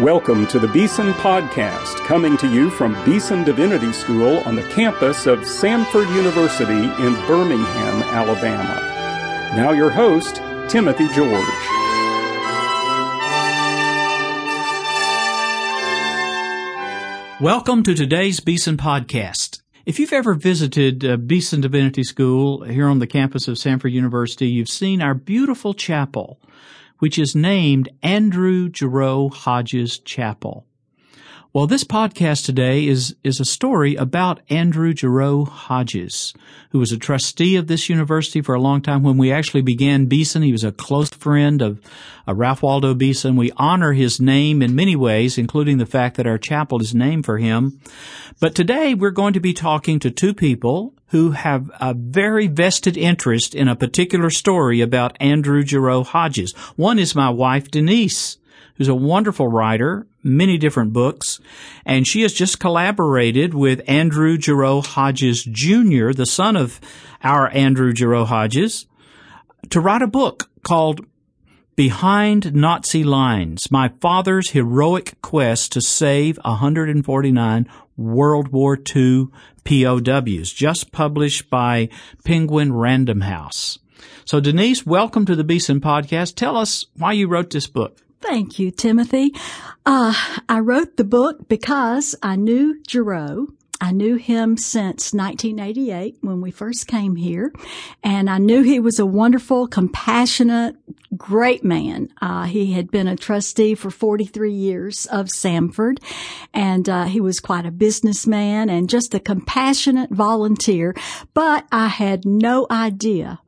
Welcome to the Beeson Podcast, coming to you from Beeson Divinity School on the campus of Samford University in Birmingham, Alabama. Now, your host, Timothy George. Welcome to today's Beeson Podcast. If you've ever visited uh, Beeson Divinity School here on the campus of Samford University, you've seen our beautiful chapel, which is named Andrew Gerow Hodges Chapel. Well, this podcast today is, is a story about Andrew Gerow Hodges, who was a trustee of this university for a long time. When we actually began Beeson, he was a close friend of uh, Ralph Waldo Beeson. We honor his name in many ways, including the fact that our chapel is named for him. But today we're going to be talking to two people who have a very vested interest in a particular story about Andrew Gerow Hodges. One is my wife, Denise who's a wonderful writer, many different books, and she has just collaborated with Andrew Gerow Hodges Jr., the son of our Andrew Gerow Hodges, to write a book called Behind Nazi Lines, My Father's Heroic Quest to Save 149 World War II POWs, just published by Penguin Random House. So Denise, welcome to the Beeson Podcast. Tell us why you wrote this book. Thank you, Timothy. Uh, I wrote the book because I knew Gerow. I knew him since 1988 when we first came here, and I knew he was a wonderful, compassionate, great man. Uh, he had been a trustee for 43 years of Samford, and uh, he was quite a businessman and just a compassionate volunteer. But I had no idea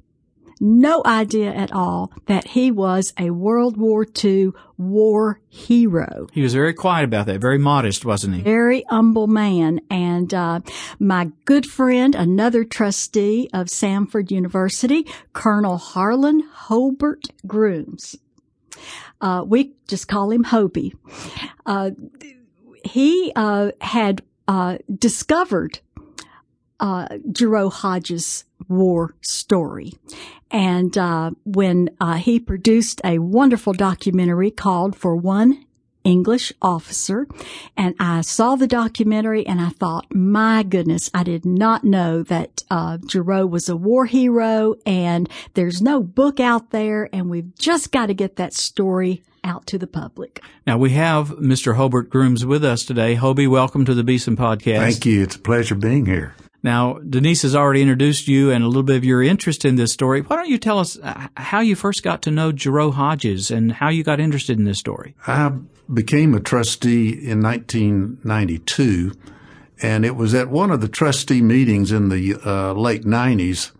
no idea at all that he was a World War II war hero. He was very quiet about that, very modest, wasn't he? Very humble man. And uh, my good friend, another trustee of Samford University, Colonel Harlan Hobart Grooms. Uh, we just call him Hobie. Uh, he uh, had uh, discovered uh, Gerow Hodges' war story. And uh, when uh, he produced a wonderful documentary called For One English Officer, and I saw the documentary and I thought, my goodness, I did not know that uh, Gerow was a war hero, and there's no book out there, and we've just got to get that story out to the public. Now we have Mr. Hobart Grooms with us today. Hobie, welcome to the Beeson Podcast. Thank you. It's a pleasure being here. Now, Denise has already introduced you and a little bit of your interest in this story. Why don't you tell us uh, how you first got to know Gerow Hodges and how you got interested in this story? I became a trustee in 1992, and it was at one of the trustee meetings in the uh, late 90s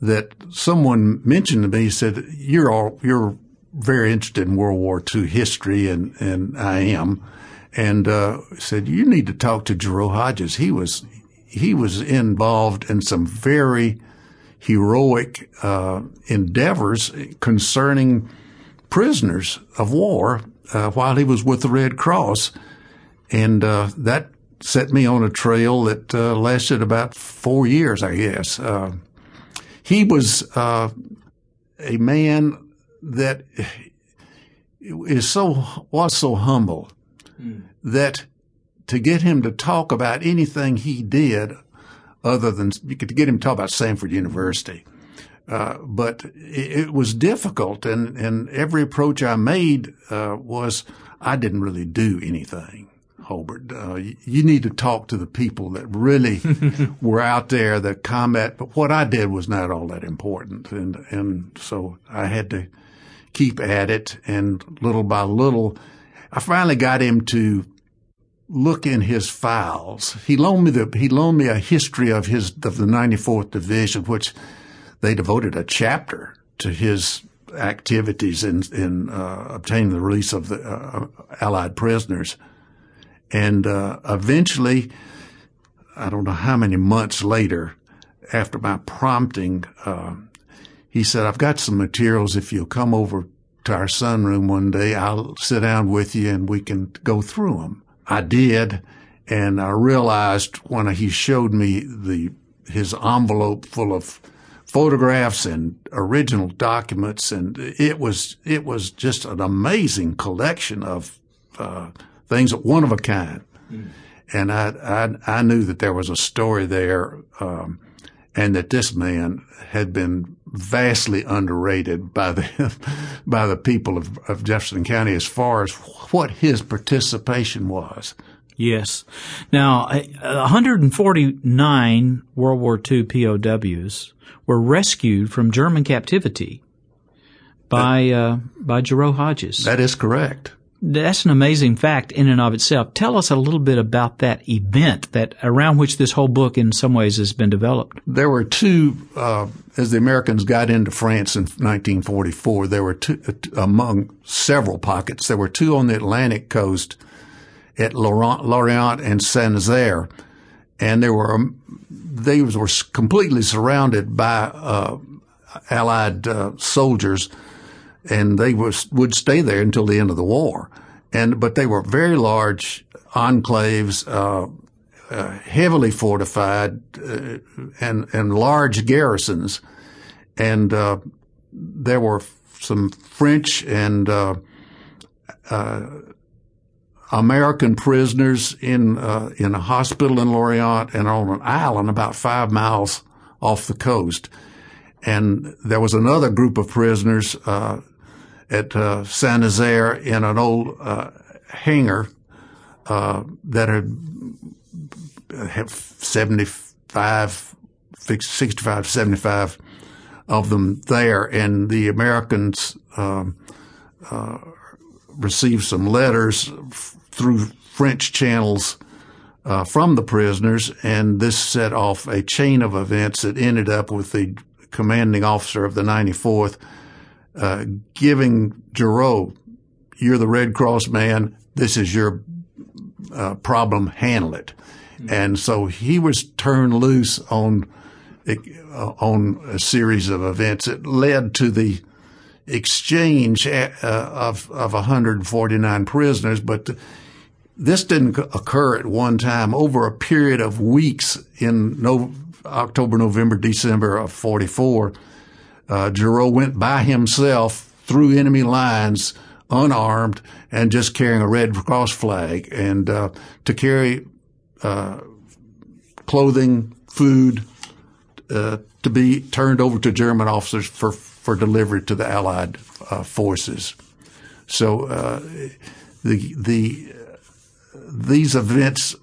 that someone mentioned to me, said, you're all, you're very interested in World War II history, and, and I am and uh, said, "You need to talk to Gerow Hodges. He was he was involved in some very heroic uh, endeavors concerning prisoners of war uh, while he was with the Red Cross, and uh, that set me on a trail that uh, lasted about four years, I guess. Uh, he was uh, a man that is so was so humble mm. that to get him to talk about anything he did other than to get him to talk about Samford University. Uh, but it, was difficult, and, and every approach I made uh, was I didn't really do anything. Hobart, uh, you, you need to talk to the people that really were out there that comment. But what I did was not all that important, and and so I had to keep at it. And little by little, I finally got him to look in his files. He loaned me the he loaned me a history of his of the 94th Division, which they devoted a chapter to his activities in in uh, obtaining the release of the uh, Allied prisoners, and uh, eventually, I don't know how many months later, after my prompting, uh, he said, "I've got some materials. If you'll come over." To our sunroom one day, I'll sit down with you and we can go through them. I did, and I realized when he showed me the his envelope full of photographs and original documents, and it was it was just an amazing collection of uh, things one of a kind. Mm. And I, I, I knew that there was a story there, um, and that this man had been vastly underrated by the by the people of, of Jefferson County as far as what his participation was. Yes. Now, 149 World War II POWs were rescued from German captivity by uh, by Gerow Hodges. That is correct. That's an amazing fact in and of itself. Tell us a little bit about that event that around which this whole book, in some ways, has been developed. There were two, uh, as the Americans got into France in 1944. There were two uh, among several pockets. There were two on the Atlantic coast at Lorient and Saint-Nazaire, and there were um, they were completely surrounded by uh, Allied uh, soldiers and they was, would stay there until the end of the war. And but they were very large enclaves, uh, uh, heavily fortified, uh, and and large garrisons, and uh, there were some French and uh, uh, American prisoners in in a hospital in Lorient and on an island about five miles off the coast. And there was another group of prisoners at uh, Saint Nazaire in an old uh, hangar uh, that had, had 75, 65, 75 of them there, and the Americans um, uh, received some letters f- through French channels uh, from the prisoners, and this set off a chain of events that ended up with the commanding officer of the 94th uh, giving Gerow, you're the Red Cross man. This is your uh, problem. Handle it. Mm-hmm. And so he was turned loose on uh, on a series of events that led to the exchange uh, of of 149 prisoners, but. this didn't occur at one time. Over a period of weeks in no, October, November, December of 44, uh, Gerow went by himself through enemy lines unarmed and just carrying a Red Cross flag and uh, to carry uh, clothing, food uh, to be turned over to German officers for, for delivery to the Allied uh, forces. So uh, the the these events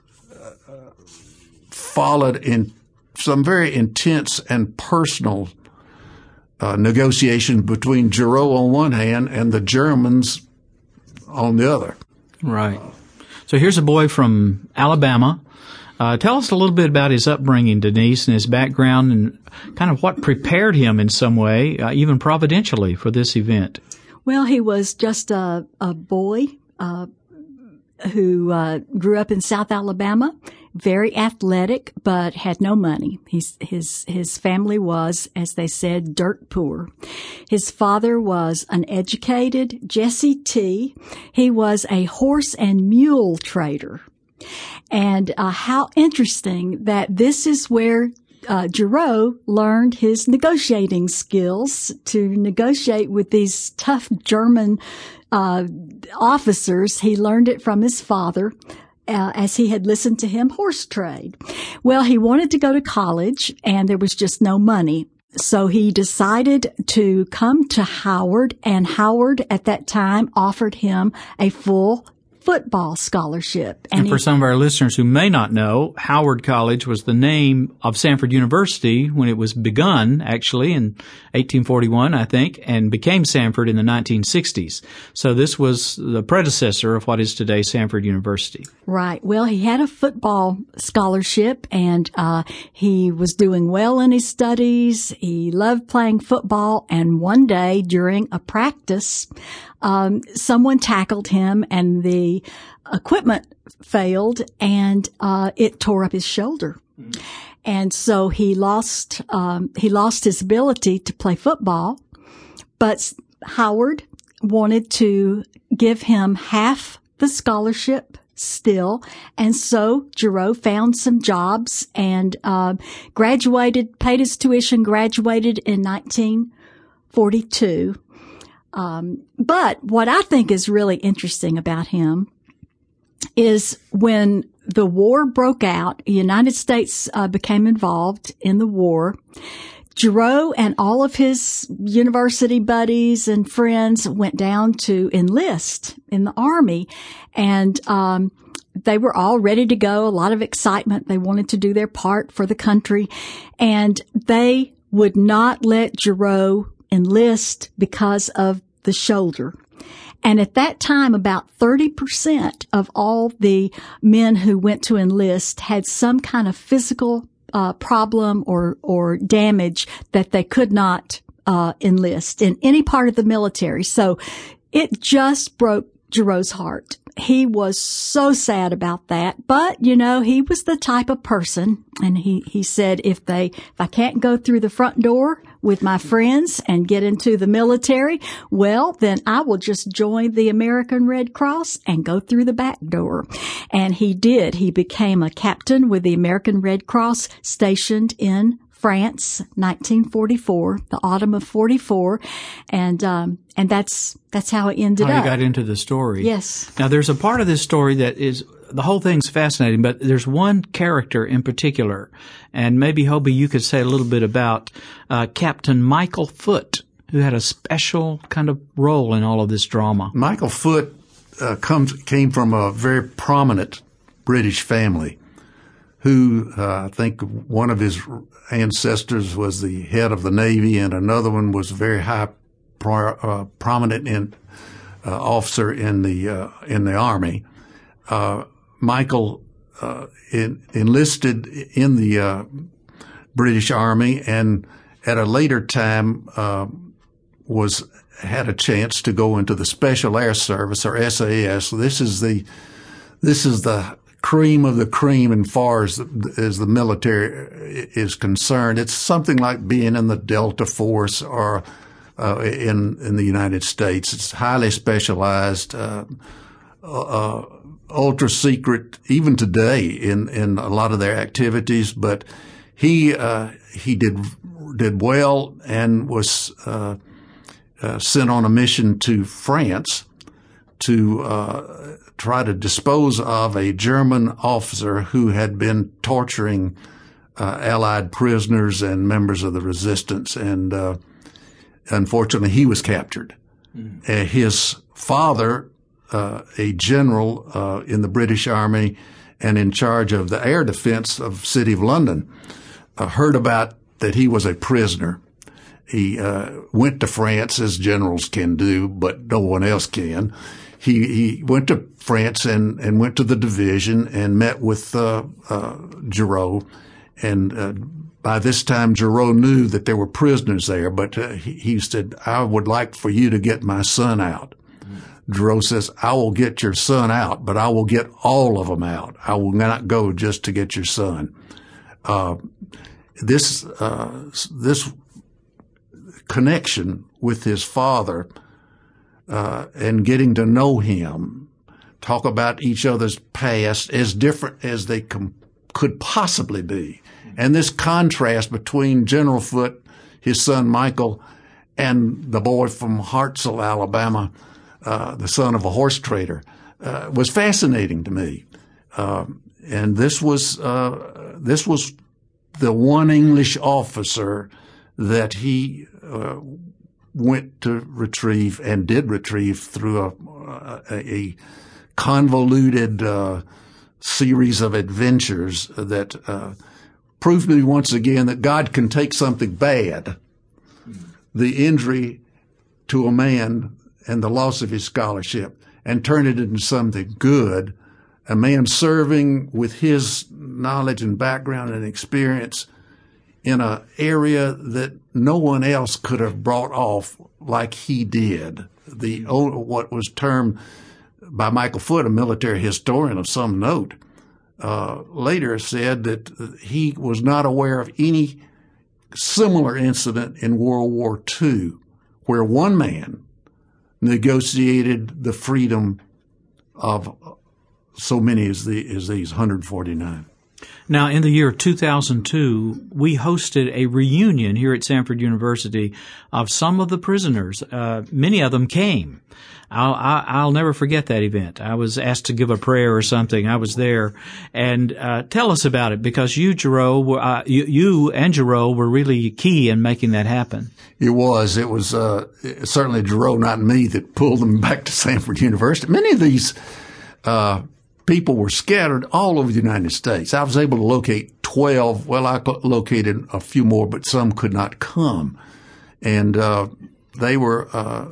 followed in some very intense and personal uh, negotiations between Gerow on one hand and the Germans on the other. Right. So here's a boy from Alabama. Uh, tell us a little bit about his upbringing, Denise, and his background, and kind of what prepared him in some way, uh, even providentially, for this event. Well, he was just a, a boy uh, who uh, grew up in South Alabama very athletic, but had no money. He's, his, his family was, as they said, dirt poor. His father was uneducated, Jesse T. He was a horse and mule trader. And uh, how interesting that this is where uh, learned his negotiating skills to negotiate with these tough German uh, officers. He learned it from his father uh, as he had listened to him horse trade. Well, he wanted to go to college and there was just no money. So he decided to come to Howard and Howard at that time offered him a full football scholarship. And, and for he, some of our listeners who may not know, Howard College was the name of Samford University when it was begun, actually, in 1841, I think, and became Samford in the 1960s. So this was the predecessor of what is today Samford University. Right. Well, he had a football scholarship and uh, he was doing well in his studies. He loved playing football. And one day during a practice, um, someone tackled him and the equipment failed and uh, it tore up his shoulder. Mm-hmm. And so he lost um, he lost his ability to play football. But Howard wanted to give him half the scholarship still. And so Gerow found some jobs and uh, graduated, paid his tuition, graduated in 1942 um, but what I think is really interesting about him is when the war broke out, the United States uh, became involved in the war. Gerow and all of his university buddies and friends went down to enlist in the army and, um, they were all ready to go, a lot of excitement. They wanted to do their part for the country and they would not let Gerow enlist because of the shoulder. And at that time, about 30% of all the men who went to enlist had some kind of physical uh, problem or or damage that they could not uh, enlist in any part of the military. So it just broke Gerow's heart. He was so sad about that, but you know, he was the type of person and he, he said, if they, if I can't go through the front door with my friends and get into the military, well, then I will just join the American Red Cross and go through the back door. And he did. He became a captain with the American Red Cross stationed in France, 1944, the autumn of 44, and um, and that's that's how it ended how up. you got into the story. Yes. Now there's a part of this story that is the whole thing's fascinating, but there's one character in particular, and maybe Hobie, you could say a little bit about uh, Captain Michael Foote, who had a special kind of role in all of this drama. Michael Foote uh, comes came from a very prominent British family who uh, I think one of his ancestors was the head of the Navy, and another one was very high, uh, prominent in, uh, officer in the uh, in the Army. Uh, Michael uh, in, enlisted in the British Army, and at a later time was had a chance to go into the Special Air Service or SAS. This is the this is the cream of the cream as far as as the military is concerned. It's something like being in the Delta Force or uh, in in the United States. It's highly specialized, uh, uh, ultra secret, even today in in a lot of their activities. But he uh, he did did well and was uh, uh, sent on a mission to France to try to dispose of a German officer who had been torturing uh, Allied prisoners and members of the resistance. And uh, unfortunately, he was captured. Mm. Uh, his father, uh, a general uh, in the British Army and in charge of the air defense of City of London, uh, heard about that he was a prisoner. He went to France, as generals can do, but no one else can he, he went to France and, and went to the division and met with, uh, uh, Gerow. And, uh, by this time, Gerow knew that there were prisoners there, but uh, he, he, said, I would like for you to get my son out. Gerow says, I will get your son out, but I will get all of them out. I will not go just to get your son. Uh, this, uh, this connection with his father uh, and getting to know him, talk about each other's past as different as they com- could possibly be. And this contrast between General Foote, his son Michael, and the boy from Hartselle, Alabama, uh, the son of a horse trader, uh, was fascinating to me. Uh, and this was uh, this was the one English officer that he uh, went to retrieve and did retrieve through a, a, a convoluted series of adventures that proved me once again that God can take something bad, the injury to a man and the loss of his scholarship, and turn it into something good. A man serving with his knowledge and background and experience in an area that no one else could have brought off like he did. The what was termed by Michael Foote, a military historian of some note, uh, later said that he was not aware of any similar incident in World War II where one man negotiated the freedom of so many as, the, as these 149. Now, in the year 2002, we hosted a reunion here at Samford University of some of the prisoners. Uh, many of them came. I'll, I'll never forget that event. I was asked to give a prayer or something. I was there, and uh, tell us about it because you, Jerome, uh, you, you and Gerow were really key in making that happen. It was. It was uh, certainly Gerow, not me, that pulled them back to Samford University. Many of these uh, people were scattered all over the United States. I was able to locate 12. Well, I located a few more, but some could not come. And, uh, they were, uh,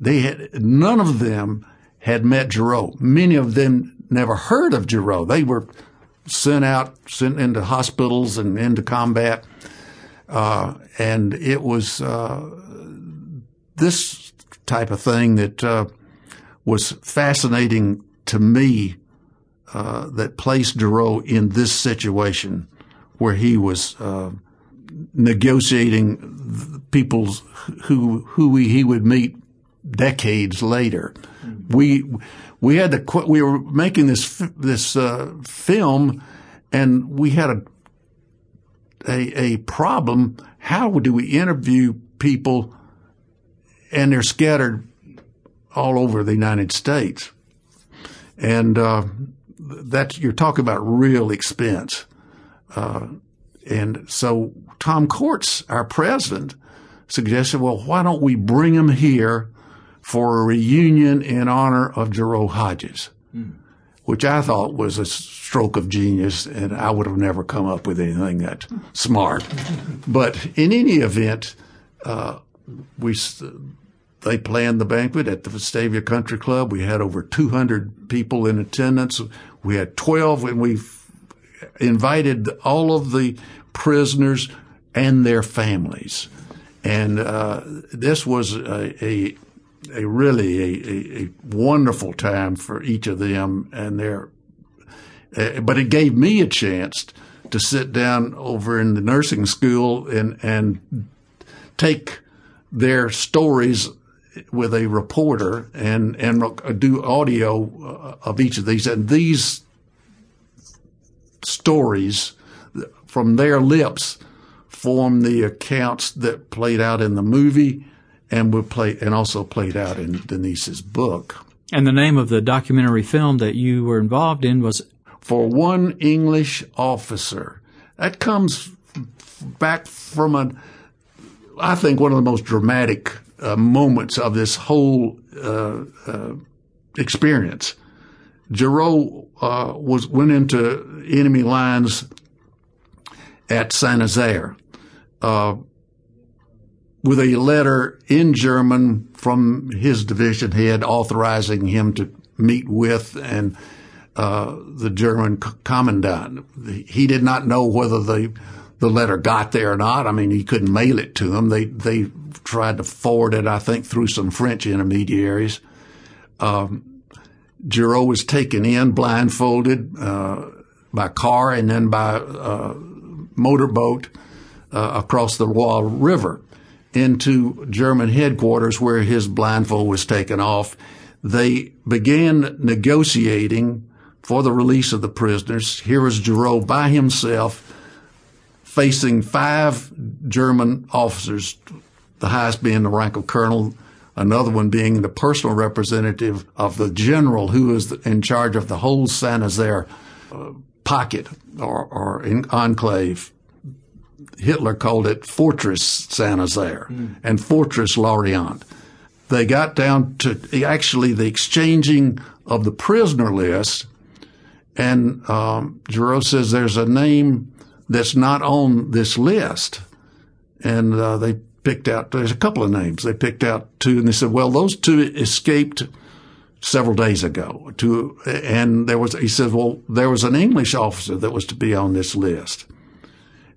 they had, none of them had met Gerow. Many of them never heard of Gerow. They were sent out, sent into hospitals and into combat. Uh, and it was, uh, this type of thing that, uh, was fascinating to me uh, that placed Gerow in this situation where he was uh, negotiating people's who who he would meet decades later. Mm-hmm. We we had to we were making this this uh, film, and we had a, a a problem. How do we interview people, and they're scattered all over the United States, and that you're talking about real expense. Uh, and so Tom Corts, our president, suggested, well, why don't we bring him here for a reunion in honor of Gerow Hodges, mm. which I thought was a stroke of genius, and I would have never come up with anything that smart. but in any event, uh, we they planned the banquet at the Vestavia Country Club. We had over 200 people in attendance. We had 12 and we invited all of the prisoners and their families. And, uh, this was a, a, a really a, a, wonderful time for each of them and their, uh, but it gave me a chance to sit down over in the nursing school and, and take their stories with a reporter and and do audio uh, of each of these, and these stories from their lips form the accounts that played out in the movie and would play and also played out in Denise's book. And the name of the documentary film that you were involved in was For One English Officer. That comes back from a I think one of the most dramatic uh, moments of this whole uh, uh, experience. Gerow uh, was went into enemy lines at Saint Nazaire uh, with a letter in German from his division head authorizing him to meet with and uh, the German commandant. He did not know whether the the letter got there or not. I mean, he couldn't mail it to him. They they tried to forward it, I think, through some French intermediaries. Um, Gerow was taken in blindfolded uh, by car and then by uh, motorboat uh, across the Loire River into German headquarters where his blindfold was taken off. They began negotiating for the release of the prisoners. Here is Gerow by himself facing five German officers, the highest being the rank of colonel, another one being the personal representative of the general who is in charge of the whole San Nazaire uh, pocket or, or enclave. Hitler called it Fortress San Nazaire mm. and Fortress Lorient. They got down to actually the exchanging of the prisoner list, and um, Gerow says there's a name that's not on this list. And uh, they picked out, there's a couple of names. They picked out two and they said, well, those two escaped several days ago. To, and there was, he said, well, there was an English officer that was to be on this list.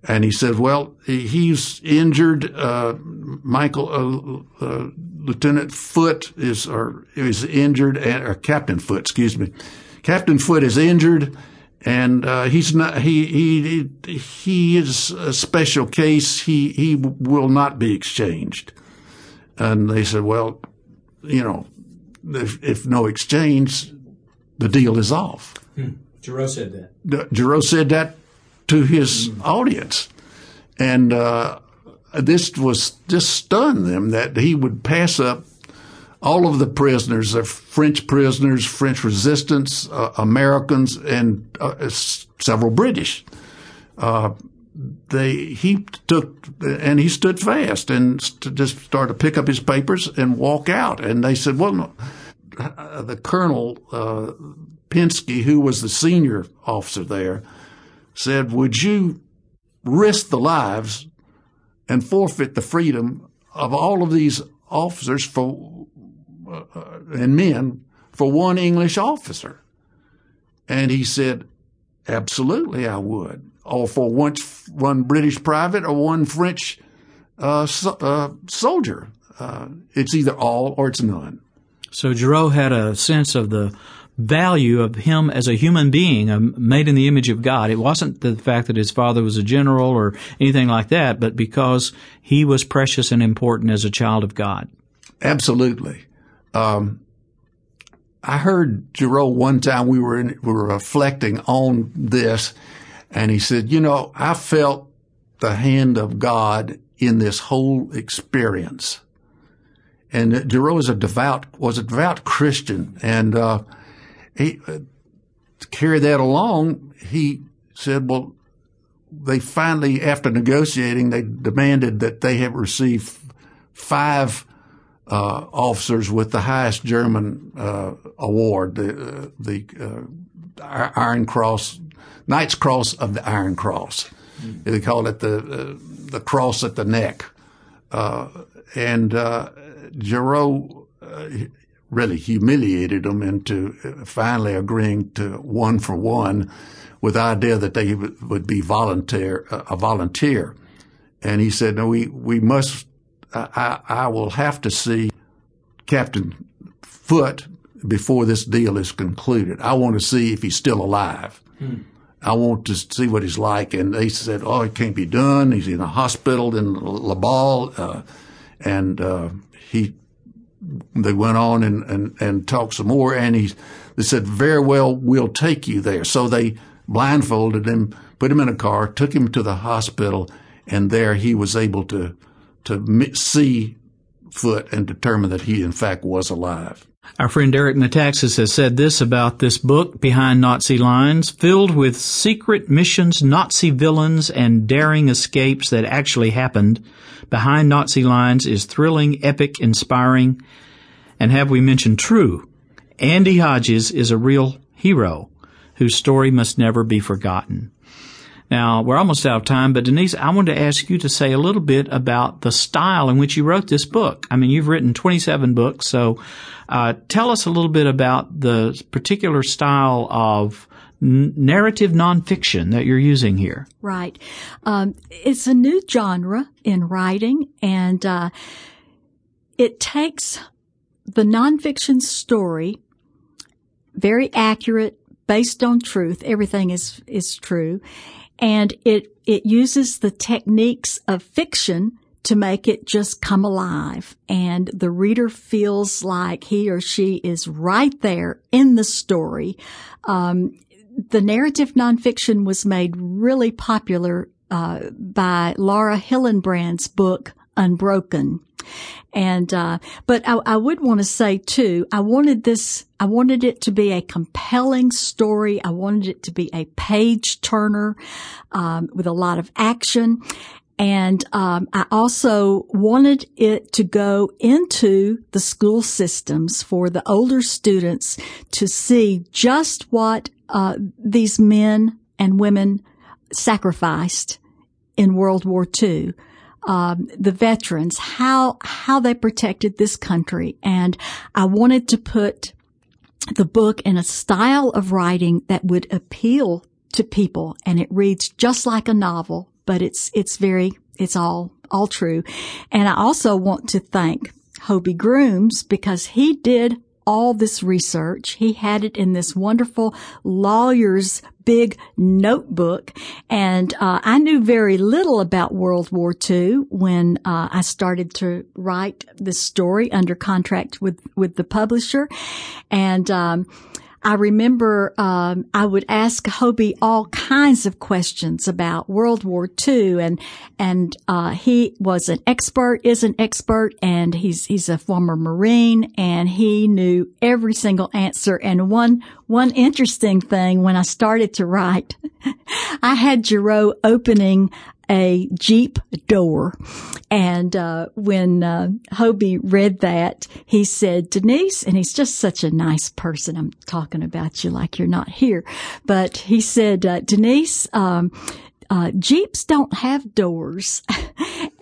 And he said, well, he's injured. Uh, Michael, uh, uh, Lieutenant Foote is, or is injured, or Captain Foote, excuse me. Captain Foote is injured and uh, he's not he he he is a special case. He he will not be exchanged. And they said, well, you know, if, if no exchange, the deal is off. Hmm. Gerow said that. Gerow said that to his mm. audience. And uh, this was just stunned them that he would pass up all of the prisoners, the French prisoners, French resistance, uh, Americans, and uh, several British. Uh, they he took and he stood fast and just started to pick up his papers and walk out. And they said, "Well, no. Uh, the colonel uh, Pinsky, who was the senior officer there, said, "Would you risk the lives and forfeit the freedom of all of these officers for and men for one English officer?" And he said, "Absolutely, I would." or for one, one British private or one French uh, so, uh, soldier. Uh, it's either all or it's none. So Gerow had a sense of the value of him as a human being, um, made in the image of God. It wasn't the fact that his father was a general or anything like that, but because he was precious and important as a child of God. Absolutely. Um, I heard Gerow one time we were in, we were reflecting on this, and he said, you know, I felt the hand of God in this whole experience. And Gerow was a devout, was a devout Christian. And, uh, he, uh, to carry that along, he said, well, they finally, after negotiating, they demanded that they have received five uh, officers with the highest German uh, award, the uh, the uh, Iron Cross Knight's Cross of the Iron Cross. Mm. They call it the uh, the cross at the neck. Uh, and uh, Gerow uh, really humiliated them into finally agreeing to one for one, with the idea that they would be volunteer uh, a volunteer. And he said, "No, we we must. I, I will have to see Captain Foote before this deal is concluded. I want to see if he's still alive." Hmm. I want to see what he's like. And they said, oh, it can't be done. He's in a hospital in Laval. Uh, and, uh, he, they went on and, and, and talked some more. And he, they said, very well, we'll take you there. So they blindfolded him, put him in a car, took him to the hospital. And there he was able to, to see Foote and determine that he in fact was alive. Our friend Eric Metaxas has said this about this book, Behind Nazi Lines, filled with secret missions, Nazi villains, and daring escapes that actually happened. Behind Nazi Lines is thrilling, epic, inspiring, and have we mentioned true? Andy Hodges is a real hero whose story must never be forgotten. Now, we're almost out of time, but Denise, I wanted to ask you to say a little bit about the style in which you wrote this book. I mean, you've written 27 books, so uh, tell us a little bit about the particular style of narrative nonfiction that you're using here. Right. Um, it's a new genre in writing, and uh, it takes the nonfiction story, very accurate, based on truth. Everything is is true and it, it uses the techniques of fiction to make it just come alive. And the reader feels like he or she is right there in the story. Um, the narrative nonfiction was made really popular uh, by Laura Hillenbrand's book Unbroken. And, uh, but I, I would want to say too, I wanted this, I wanted it to be a compelling story. I wanted it to be a page turner, um, with a lot of action. And um, I also wanted it to go into the school systems for the older students to see just what uh, these men and women sacrificed in World War II um, the veterans, how how they protected this country, and I wanted to put the book in a style of writing that would appeal to people, and it reads just like a novel, but it's it's very it's all all true, and I also want to thank Hobie Grooms because he did all this research. He had it in this wonderful lawyer's big notebook. And uh, I knew very little about World War II when uh, I started to write this story under contract with, with the publisher. And um, I remember um, I would ask Hobie all kinds of questions about World War II, and and uh, he was an expert, is an expert, and he's he's a former Marine, and he knew every single answer. And one one interesting thing when I started to write, I had Gerow opening a Jeep door. And, uh, when, uh, Hobie read that, he said, Denise, and he's just such a nice person. I'm talking about you like you're not here, but he said, uh, Denise, um, uh, Jeeps don't have doors.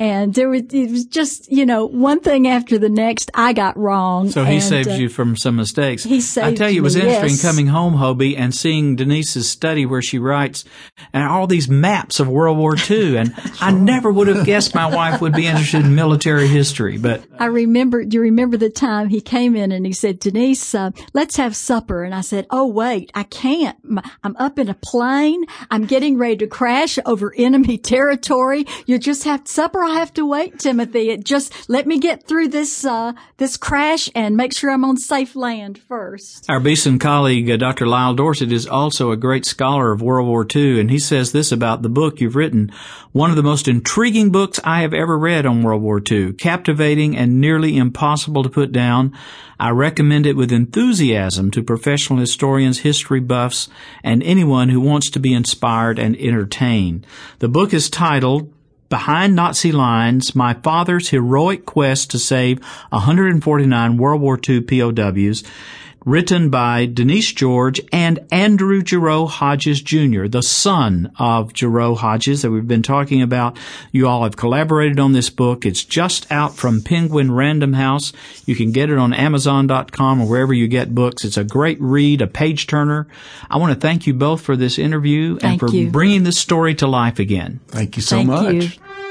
and there was, it was just, you know, one thing after the next I got wrong. So he and, saves uh, you from some mistakes. He saved I tell you, it was me, interesting yes. coming home, Hobie, and seeing Denise's study where she writes and all these maps of World War II. And I never would have guessed my wife would be interested in military history, but I remember, do you remember the time he came in and he said, Denise, uh, let's have supper. And I said, Oh, wait, I can't. I'm up in a plane. I'm getting ready to crash over enemy territory. You just have supper. I have to wait, Timothy. It just let me get through this, uh, this crash and make sure I'm on safe land first. Our Beeson colleague, uh, Dr. Lyle Dorsett, is also a great scholar of World War II, and he says this about the book you've written. One of the most intriguing books I have ever read on World War II, captivating and nearly impossible to put down. I recommend it with enthusiasm to professional historians, history buffs, and anyone who wants to be inspired and entertained. The book is titled Behind Nazi Lines, My Father's Heroic Quest to Save 149 World War II POWs, written by Denise George and Andrew Gerow Hodges Jr., the son of Gerow Hodges that we've been talking about. You all have collaborated on this book. It's just out from Penguin Random House. You can get it on Amazon.com or wherever you get books. It's a great read, a page turner. I want to thank you both for this interview and for you. bringing this story to life again. Thank you so Thank much. you.